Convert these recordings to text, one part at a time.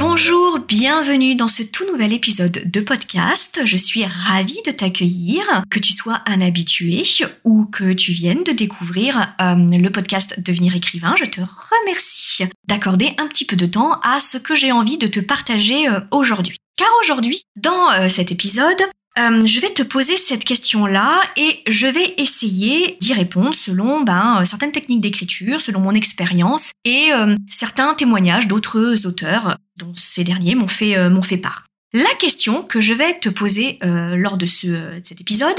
Bonjour, bienvenue dans ce tout nouvel épisode de podcast. Je suis ravie de t'accueillir, que tu sois un habitué ou que tu viennes de découvrir euh, le podcast Devenir écrivain. Je te remercie d'accorder un petit peu de temps à ce que j'ai envie de te partager euh, aujourd'hui. Car aujourd'hui, dans euh, cet épisode, euh, je vais te poser cette question-là et je vais essayer d'y répondre selon ben, euh, certaines techniques d'écriture, selon mon expérience et euh, certains témoignages d'autres auteurs dont ces derniers m'ont fait, m'ont fait part. La question que je vais te poser lors de, ce, de cet épisode,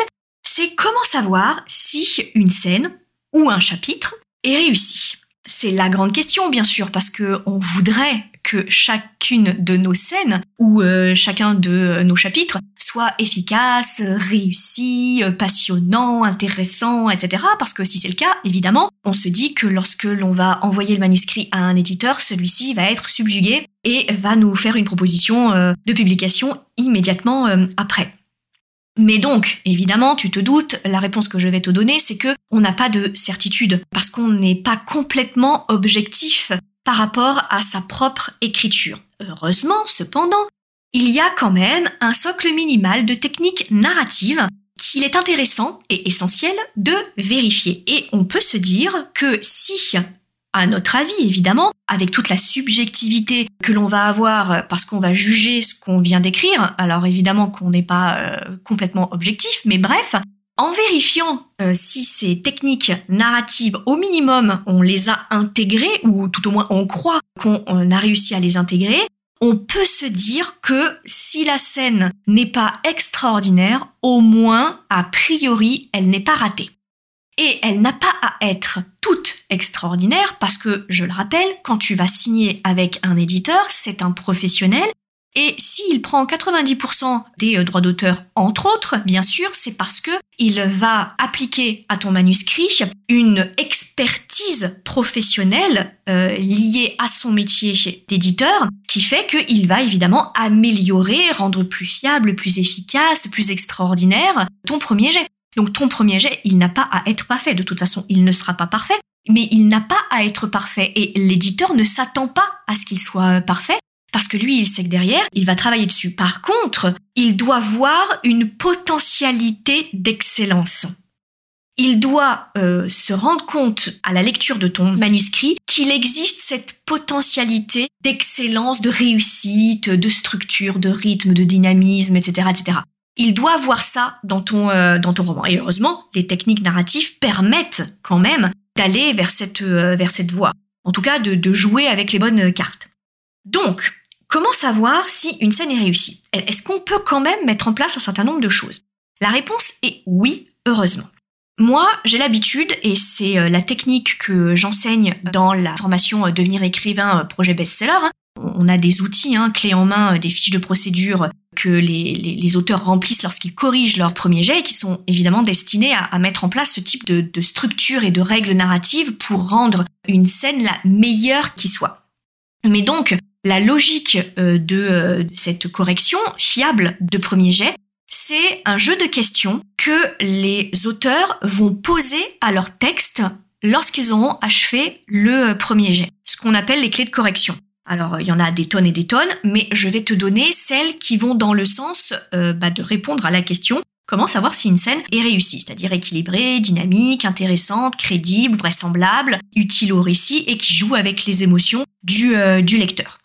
c'est comment savoir si une scène ou un chapitre est réussi? C'est la grande question, bien sûr, parce que on voudrait que chacune de nos scènes ou chacun de nos chapitres soit efficace, réussi, passionnant, intéressant, etc. Parce que si c'est le cas, évidemment, on se dit que lorsque l'on va envoyer le manuscrit à un éditeur, celui-ci va être subjugué et va nous faire une proposition euh, de publication immédiatement euh, après. Mais donc, évidemment, tu te doutes, la réponse que je vais te donner, c'est que on n'a pas de certitude parce qu'on n'est pas complètement objectif par rapport à sa propre écriture. Heureusement, cependant, il y a quand même un socle minimal de techniques narratives qu'il est intéressant et essentiel de vérifier. Et on peut se dire que si, à notre avis évidemment, avec toute la subjectivité que l'on va avoir parce qu'on va juger ce qu'on vient d'écrire, alors évidemment qu'on n'est pas euh, complètement objectif, mais bref, en vérifiant euh, si ces techniques narratives, au minimum, on les a intégrées, ou tout au moins on croit qu'on a réussi à les intégrer, on peut se dire que si la scène n'est pas extraordinaire, au moins, a priori, elle n'est pas ratée. Et elle n'a pas à être toute extraordinaire parce que, je le rappelle, quand tu vas signer avec un éditeur, c'est un professionnel et s'il prend 90% des euh, droits d'auteur, entre autres, bien sûr, c'est parce que il va appliquer à ton manuscrit une expertise professionnelle euh, liée à son métier d'éditeur, qui fait qu'il va évidemment améliorer, rendre plus fiable, plus efficace, plus extraordinaire ton premier jet. Donc ton premier jet, il n'a pas à être parfait. De toute façon, il ne sera pas parfait, mais il n'a pas à être parfait. Et l'éditeur ne s'attend pas à ce qu'il soit parfait parce que lui, il sait que derrière, il va travailler dessus. Par contre, il doit voir une potentialité d'excellence. Il doit euh, se rendre compte à la lecture de ton manuscrit qu'il existe cette potentialité d'excellence, de réussite, de structure, de rythme, de dynamisme, etc., etc. Il doit voir ça dans ton euh, dans ton roman. Et heureusement, les techniques narratives permettent quand même d'aller vers cette euh, vers cette voie. En tout cas, de, de jouer avec les bonnes cartes. Donc, Comment savoir si une scène est réussie? Est-ce qu'on peut quand même mettre en place un certain nombre de choses? La réponse est oui, heureusement. Moi, j'ai l'habitude, et c'est euh, la technique que j'enseigne dans la formation euh, Devenir écrivain euh, projet best-seller. Hein. On a des outils, hein, clés en main, des fiches de procédure que les, auteurs remplissent lorsqu'ils corrigent leur premier jet et qui sont évidemment destinés à, mettre en place ce type de structure et de règles narratives pour rendre une scène la meilleure qui soit. Mais donc, la logique euh, euh, de cette correction fiable de premier jet, c'est un jeu de questions que les auteurs vont poser à leur texte lorsqu'ils auront achevé le euh, premier jet, ce qu'on appelle les clés de correction. Alors, il y en a des tonnes et des tonnes, mais je vais te donner celles qui vont dans le sens bah, de répondre à la question comment savoir si une scène est réussie, c'est-à-dire équilibrée, dynamique, intéressante, crédible, vraisemblable, utile au récit et qui joue avec les émotions du, du lecteur.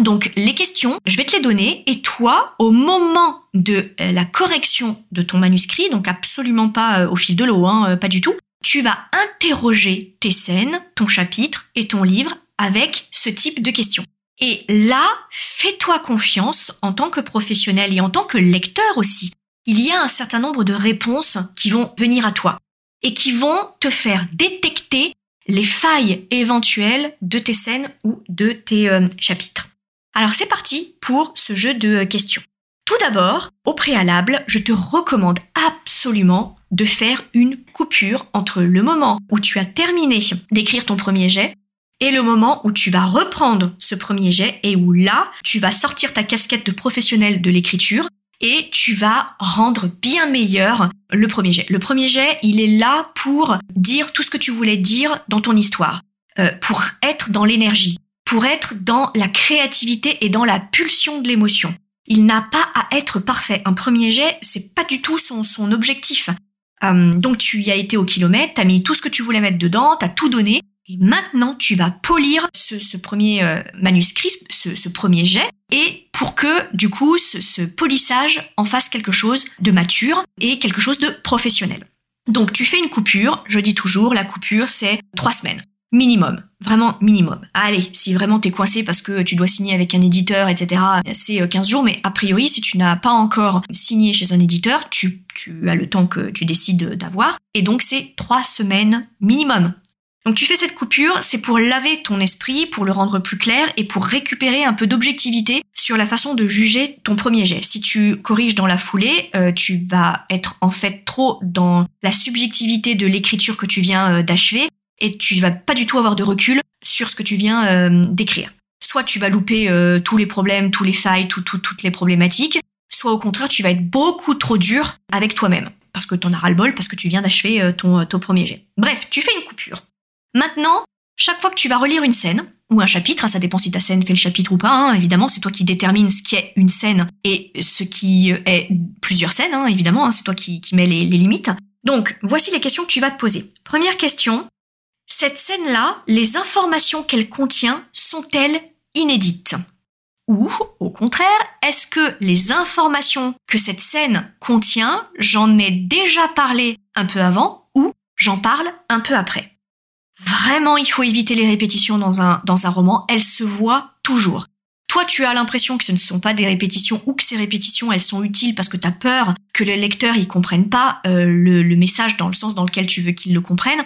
Donc les questions, je vais te les donner et toi, au moment de euh, la correction de ton manuscrit, donc absolument pas euh, au fil de l'eau, hein, euh, pas du tout, tu vas interroger tes scènes, ton chapitre et ton livre avec ce type de questions. Et là, fais-toi confiance en tant que professionnel et en tant que lecteur aussi. Il y a un certain nombre de réponses qui vont venir à toi et qui vont te faire détecter les failles éventuelles de tes scènes ou de tes chapitres. Alors c'est parti pour ce jeu de questions. Tout d'abord, au préalable, je te recommande absolument de faire une coupure entre le moment où tu as terminé d'écrire ton premier jet et le moment où tu vas reprendre ce premier jet et où là, tu vas sortir ta casquette de professionnel de l'écriture et tu vas rendre bien meilleur le premier jet. Le premier jet, il est là pour dire tout ce que tu voulais dire dans ton histoire, euh, pour être dans l'énergie, pour être dans la créativité et dans la pulsion de l'émotion. Il n'a pas à être parfait. Un premier jet, c'est pas du tout son, son objectif. Euh, donc tu y as été au kilomètre, t'as mis tout ce que tu voulais mettre dedans, t'as tout donné, et maintenant, tu vas polir ce, premier euh, manuscrit, ce, premier jet, et pour que, du coup, ce, ce polissage en fasse quelque chose de mature et quelque chose de professionnel. Donc, tu fais une coupure. Je dis toujours, la coupure, c'est trois semaines. Minimum, vraiment minimum. Allez, si vraiment t'es coincé parce que tu dois signer avec un éditeur, etc., c'est 15 euh, jours, mais a priori, si tu n'as pas encore signé chez un éditeur, tu, tu as le temps que tu décides d'avoir, et donc c'est trois semaines minimum. Donc tu fais cette coupure, c'est pour laver ton esprit, pour le rendre plus clair et pour récupérer un peu d'objectivité sur la façon de juger ton premier jet. Si tu corriges dans la foulée, euh, tu vas être en fait trop dans la subjectivité de l'écriture que tu viens euh, d'achever et tu vas pas du tout avoir de recul sur ce que tu viens euh, d'écrire. Soit tu vas louper tous les problèmes, tous les failles, toutes les problématiques, soit au contraire tu vas être beaucoup trop dur avec toi-même parce que t'en as ras-le-bol, parce que tu viens d'achever ton, ton premier jet. Bref, tu fais une coupure. Maintenant, chaque fois que tu vas relire une scène, ou un chapitre, hein, ça dépend si ta scène fait le chapitre ou pas, hein, évidemment, c'est toi qui détermines ce qui est une scène et ce qui est plusieurs scènes, hein, évidemment, c'est toi qui, qui mets les limites. Donc, voici les questions que tu vas te poser. Première question, cette scène-là, les informations qu'elle contient sont-elles inédites? Ou, au contraire, est-ce que les informations que cette scène contient, j'en ai déjà parlé un peu avant, ou j'en parle un peu après? Vraiment, il faut éviter les répétitions dans un, roman. Elles se voient toujours. Toi, tu as l'impression que ce ne sont pas des répétitions ou que ces répétitions, elles sont utiles parce que tu as peur que le lecteur y comprenne pas euh, le, message dans le sens dans lequel tu veux qu'il le comprenne.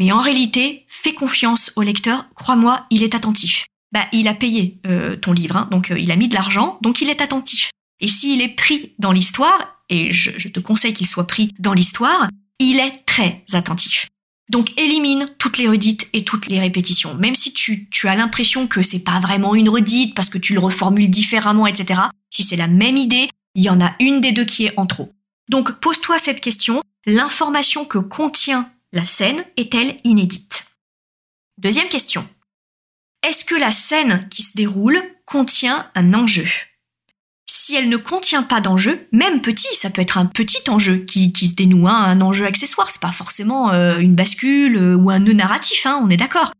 Mais en réalité, fais confiance au lecteur. Crois-moi, il est attentif. Bah, il a payé euh, ton livre, hein, donc euh, il a mis de l'argent, donc il est attentif. Et s'il est pris dans l'histoire, et je, te conseille qu'il soit pris dans l'histoire, il est très attentif. Donc élimine toutes les redites et toutes les répétitions. Même si tu, tu as l'impression que c'est pas vraiment une redite parce que tu le reformules différemment, etc. Si c'est la même idée, il y en a une des deux qui est en trop. Donc pose-toi cette question. L'information que contient la scène est-elle inédite? Deuxième question. Est-ce que la scène qui se déroule contient un enjeu? Si elle ne contient pas d'enjeu, même petit, ça peut être un petit enjeu qui, se dénoue, hein, un enjeu accessoire, c'est pas forcément euh, une bascule euh, ou un nœud narratif, hein, on est d'accord.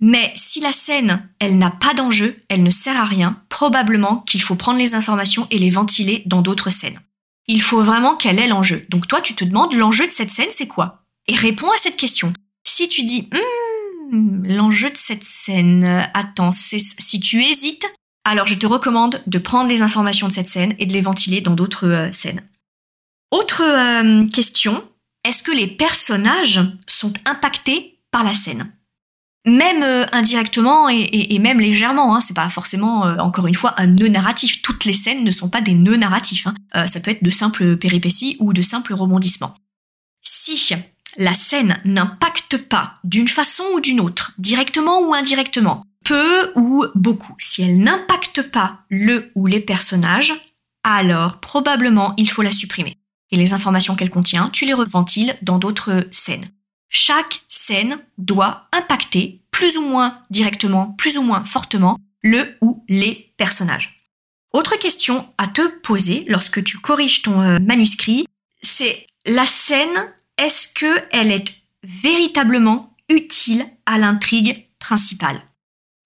Mais si la scène, elle n'a pas d'enjeu, elle ne sert à rien, probablement qu'il faut prendre les informations et les ventiler dans d'autres scènes. Il faut vraiment qu'elle ait l'enjeu. Donc toi, tu te demandes, l'enjeu de cette scène, c'est quoi? Et réponds à cette question. Si tu dis, hmm, l'enjeu de cette scène, euh, attends, si tu hésites, alors je te recommande de prendre les informations de cette scène et de les ventiler dans d'autres euh, scènes. Autre euh, question, est-ce que les personnages sont impactés par la scène? Même indirectement et, même légèrement, hein, c'est pas forcément encore une fois un nœud narratif. Toutes les scènes ne sont pas des nœuds narratifs. Hein. ça peut être de simples péripéties ou de simples rebondissements. Si la scène n'impacte pas d'une façon ou d'une autre, directement ou indirectement, peu ou beaucoup. Si elle n'impacte pas le ou les personnages, alors probablement il faut la supprimer. Et les informations qu'elle contient, tu les reventiles dans d'autres scènes. Chaque scène doit impacter plus ou moins directement, plus ou moins fortement le ou les personnages. Autre question à te poser lorsque tu corriges ton euh, manuscrit, c'est la scène, est-ce qu'elle est véritablement utile à l'intrigue principale?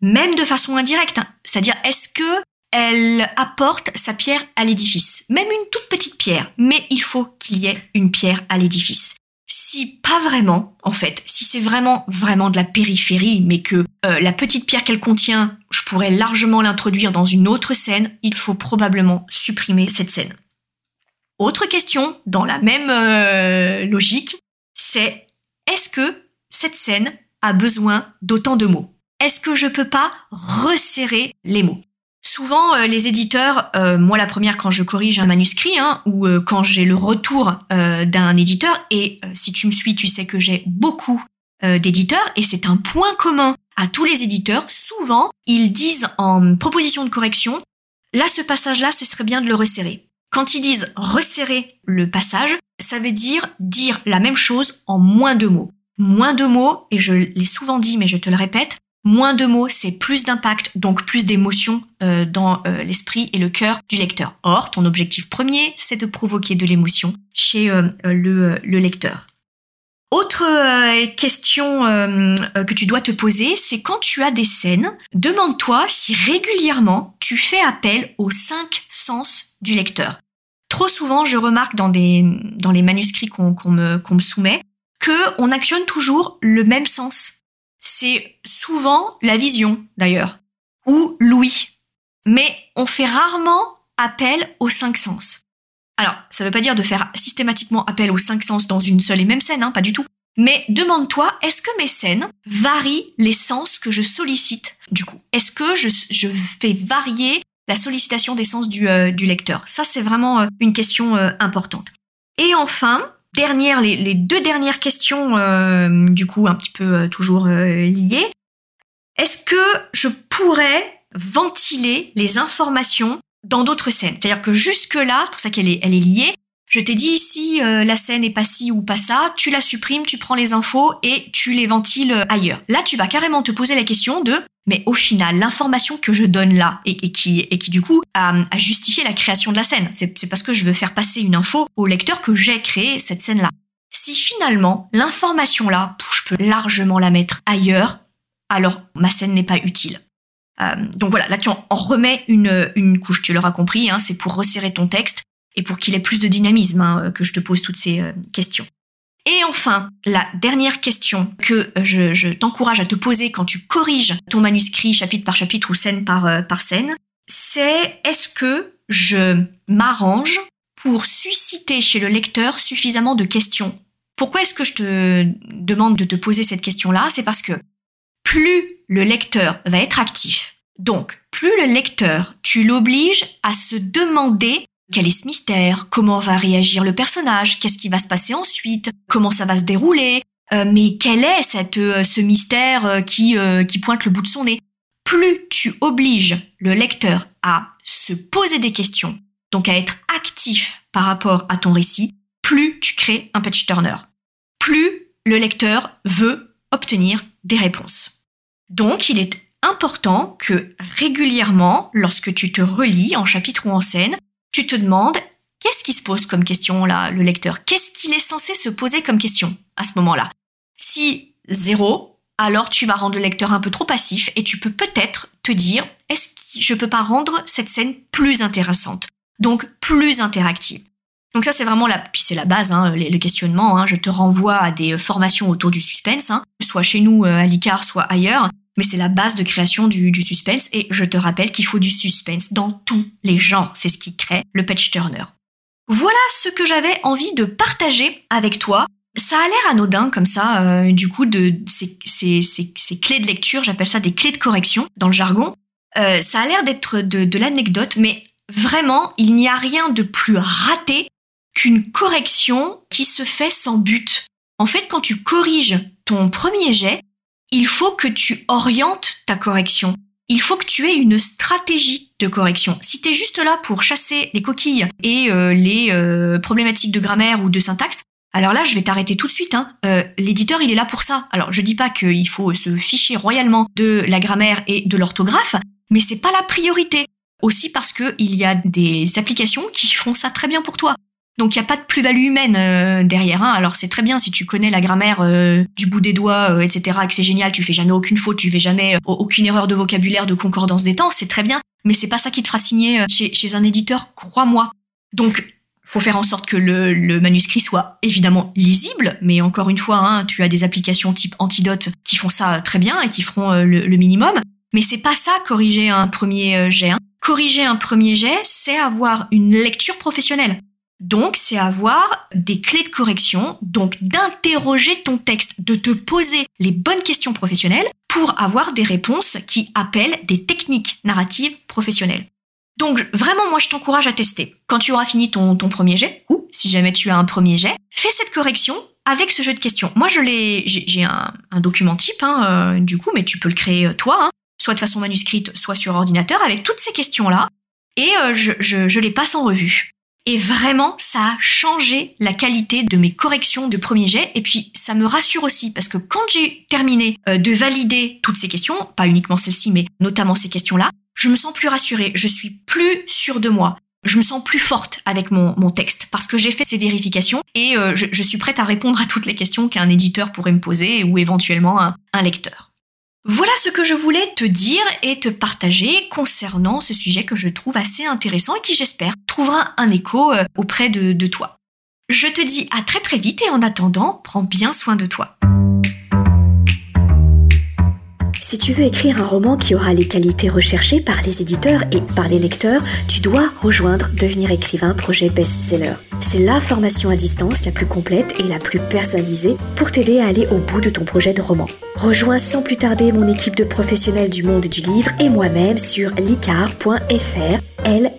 Même de façon indirecte. Hein. C'est-à-dire, est-ce que elle apporte sa pierre à l'édifice? Même une toute petite pierre, mais il faut qu'il y ait une pierre à l'édifice. Si pas vraiment, en fait, si c'est vraiment vraiment de la périphérie, mais que euh, la petite pierre qu'elle contient, je pourrais largement l'introduire dans une autre scène, il faut probablement supprimer cette scène. Autre question, dans la même euh, logique, c'est est-ce que cette scène a besoin d'autant de mots? Est-ce que je peux pas resserrer les mots? Souvent, euh, les éditeurs, euh, moi la première quand je corrige un manuscrit hein, ou quand j'ai le retour d'un éditeur, et si tu me suis, tu sais que j'ai beaucoup d'éditeurs, et c'est un point commun à tous les éditeurs. Souvent, ils disent en proposition de correction, là ce passage-là, ce serait bien de le resserrer. Quand ils disent resserrer le passage, ça veut dire dire la même chose en moins de mots. Moins de mots, et je l'ai souvent dit mais je te le répète, Moins de mots, c'est plus d'impact, donc plus d'émotion euh, dans euh, l'esprit et le cœur du lecteur. Or, ton objectif premier, c'est de provoquer de l'émotion chez euh, le, le, lecteur. Autre question que tu dois te poser, c'est quand tu as des scènes, demande-toi si régulièrement tu fais appel aux cinq sens du lecteur. Trop souvent, je remarque dans, les manuscrits qu'on me, qu'on me soumet que on actionne toujours le même sens c'est souvent la vision d'ailleurs, ou l'ouïe. Mais on fait rarement appel aux cinq sens. Alors, ça ne veut pas dire de faire systématiquement appel aux cinq sens dans une seule et même scène, hein, pas du tout. Mais demande-toi, est-ce que mes scènes varient les sens que je sollicite du coup? Est-ce que je, fais varier la sollicitation des sens du, euh, lecteur? Ça, c'est vraiment euh, une question euh, importante. Et enfin, dernière, les, deux dernières questions, du coup, un petit peu toujours liées. Est-ce que je pourrais ventiler les informations dans d'autres scènes C'est-à-dire que jusque-là, c'est pour ça qu'elle est, liée, je t'ai dit si la scène est pas ci ou pas ça, tu la supprimes, tu prends les infos et tu les ventiles ailleurs. Là, tu vas carrément te poser la question de mais au final, l'information que je donne là et, qui, et qui du coup a, justifié la création de la scène, c'est parce que je veux faire passer une info au lecteur que j'ai créé cette scène-là. Si finalement l'information là, je peux largement la mettre ailleurs, alors ma scène n'est pas utile. Euh, donc voilà, là tu en, remets une, une couche, tu l'auras compris, hein, c'est pour resserrer ton texte et pour qu'il ait plus de dynamisme hein, que je te pose toutes ces euh, questions. Et enfin, la dernière question que je, t'encourage à te poser quand tu corriges ton manuscrit chapitre par chapitre ou scène par, euh, par scène, c'est est-ce que je m'arrange pour susciter chez le lecteur suffisamment de questions? Pourquoi est-ce que je te demande de te poser cette question-là? C'est parce que plus le lecteur va être actif, donc plus le lecteur, tu l'obliges à se demander quel est ce mystère Comment va réagir le personnage Qu'est-ce qui va se passer ensuite Comment ça va se dérouler euh, Mais quel est cette, euh, ce mystère euh, qui, qui pointe le bout de son nez? Plus tu obliges le lecteur à se poser des questions, donc à être actif par rapport à ton récit, plus tu crées un patch turner. Plus le lecteur veut obtenir des réponses. Donc il est important que régulièrement, lorsque tu te relis en chapitre ou en scène, tu te demandes qu'est-ce qui se pose comme question là, le lecteur? Qu'est-ce qu'il est censé se poser comme question à ce moment-là? Si zéro, alors tu vas rendre le lecteur un peu trop passif et tu peux peut-être te dire est-ce que je peux pas rendre cette scène plus intéressante, donc plus interactive. Donc ça c'est vraiment la, puis c'est la base, hein, le, questionnement. Hein. je te renvoie à des formations autour du suspense, hein, soit chez nous euh, à l'ICAR, soit ailleurs mais c'est la base de création du, suspense et je te rappelle qu'il faut du suspense dans tous les genres. C'est ce qui crée le patch turner. Voilà ce que j'avais envie de partager avec toi. Ça a l'air anodin comme ça, euh, du coup, de ces, clés de lecture, j'appelle ça des clés de correction dans le jargon. Euh, ça a l'air d'être de l'anecdote, mais vraiment, il n'y a rien de plus raté qu'une correction qui se fait sans but. En fait, quand tu corriges ton premier jet, il faut que tu orientes ta correction. Il faut que tu aies une stratégie de correction. Si tu es juste là pour chasser les coquilles et euh, les euh, problématiques de grammaire ou de syntaxe, alors là, je vais t'arrêter tout de suite. Hein. Euh, l'éditeur, il est là pour ça. Alors, je dis pas qu'il faut se ficher royalement de la grammaire et de l'orthographe, mais c'est pas la priorité. Aussi parce que il y a des applications qui font ça très bien pour toi. Donc il n'y a pas de plus-value humaine euh, derrière. Hein. Alors c'est très bien si tu connais la grammaire euh, du bout des doigts, euh, etc. Et que c'est génial, tu fais jamais aucune faute, tu fais jamais aucune erreur de vocabulaire, de concordance des temps, c'est très bien. Mais c'est pas ça qui te fera signer chez, chez un éditeur, crois-moi. Donc faut faire en sorte que le, manuscrit soit évidemment lisible, mais encore une fois, hein, tu as des applications type Antidote qui font ça très bien et qui feront le, le, minimum. Mais c'est pas ça corriger un premier jet. Hein. Corriger un premier jet, c'est avoir une lecture professionnelle. Donc, c'est avoir des clés de correction, donc d'interroger ton texte, de te poser les bonnes questions professionnelles pour avoir des réponses qui appellent des techniques narratives professionnelles. Donc, vraiment, moi, je t'encourage à tester. Quand tu auras fini ton, premier jet, ou si jamais tu as un premier jet, fais cette correction avec ce jeu de questions. Moi, je l'ai, j'ai un, document type, hein, euh, du coup, mais tu peux le créer euh, toi, hein, soit de façon manuscrite, soit sur ordinateur, avec toutes ces questions-là, et euh, je les passe en revue. Et vraiment, ça a changé la qualité de mes corrections de premier jet. Et puis, ça me rassure aussi parce que quand j'ai terminé de valider toutes ces questions, pas uniquement celles-ci, mais notamment ces questions-là, je me sens plus rassurée. Je suis plus sûre de moi je me sens plus forte avec mon, mon texte parce que j'ai fait ces vérifications et euh, je, je, suis prête à répondre à toutes les questions qu'un éditeur pourrait me poser ou éventuellement un, un lecteur. Voilà ce que je voulais te dire et te partager concernant ce sujet que je trouve assez intéressant et qui j'espère trouvera un écho euh, auprès de, de toi. Je te dis à très très vite et en attendant, prends bien soin de toi. Tu veux écrire un roman qui aura les qualités recherchées par les éditeurs et par les lecteurs, tu dois rejoindre Devenir écrivain projet best-seller. C'est la formation à distance la plus complète et la plus personnalisée pour t'aider à aller au bout de ton projet de roman. Rejoins sans plus tarder mon équipe de professionnels du monde du livre et moi-même sur licar.fr, l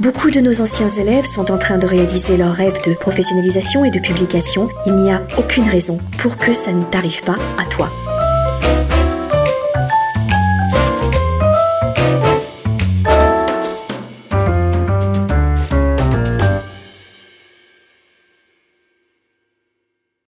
Beaucoup de nos anciens élèves sont en train de réaliser leur rêve de professionnalisation et de publication. Il n'y a aucune raison pour que ça ne t'arrive pas à toi.